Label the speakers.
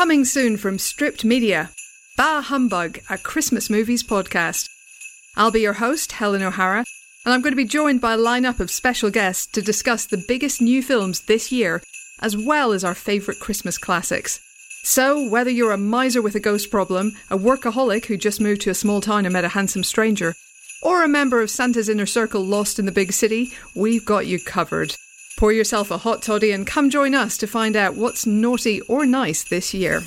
Speaker 1: Coming soon from Stripped Media Bah Humbug, a Christmas movies podcast. I'll be your host, Helen O'Hara, and I'm going to be joined by a lineup of special guests to discuss the biggest new films this year, as well as our favourite Christmas classics. So, whether you're a miser with a ghost problem, a workaholic who just moved to a small town and met a handsome stranger, or a member of Santa's inner circle lost in the big city, we've got you covered. Pour yourself a hot toddy and come join us to find out what's naughty or nice this year.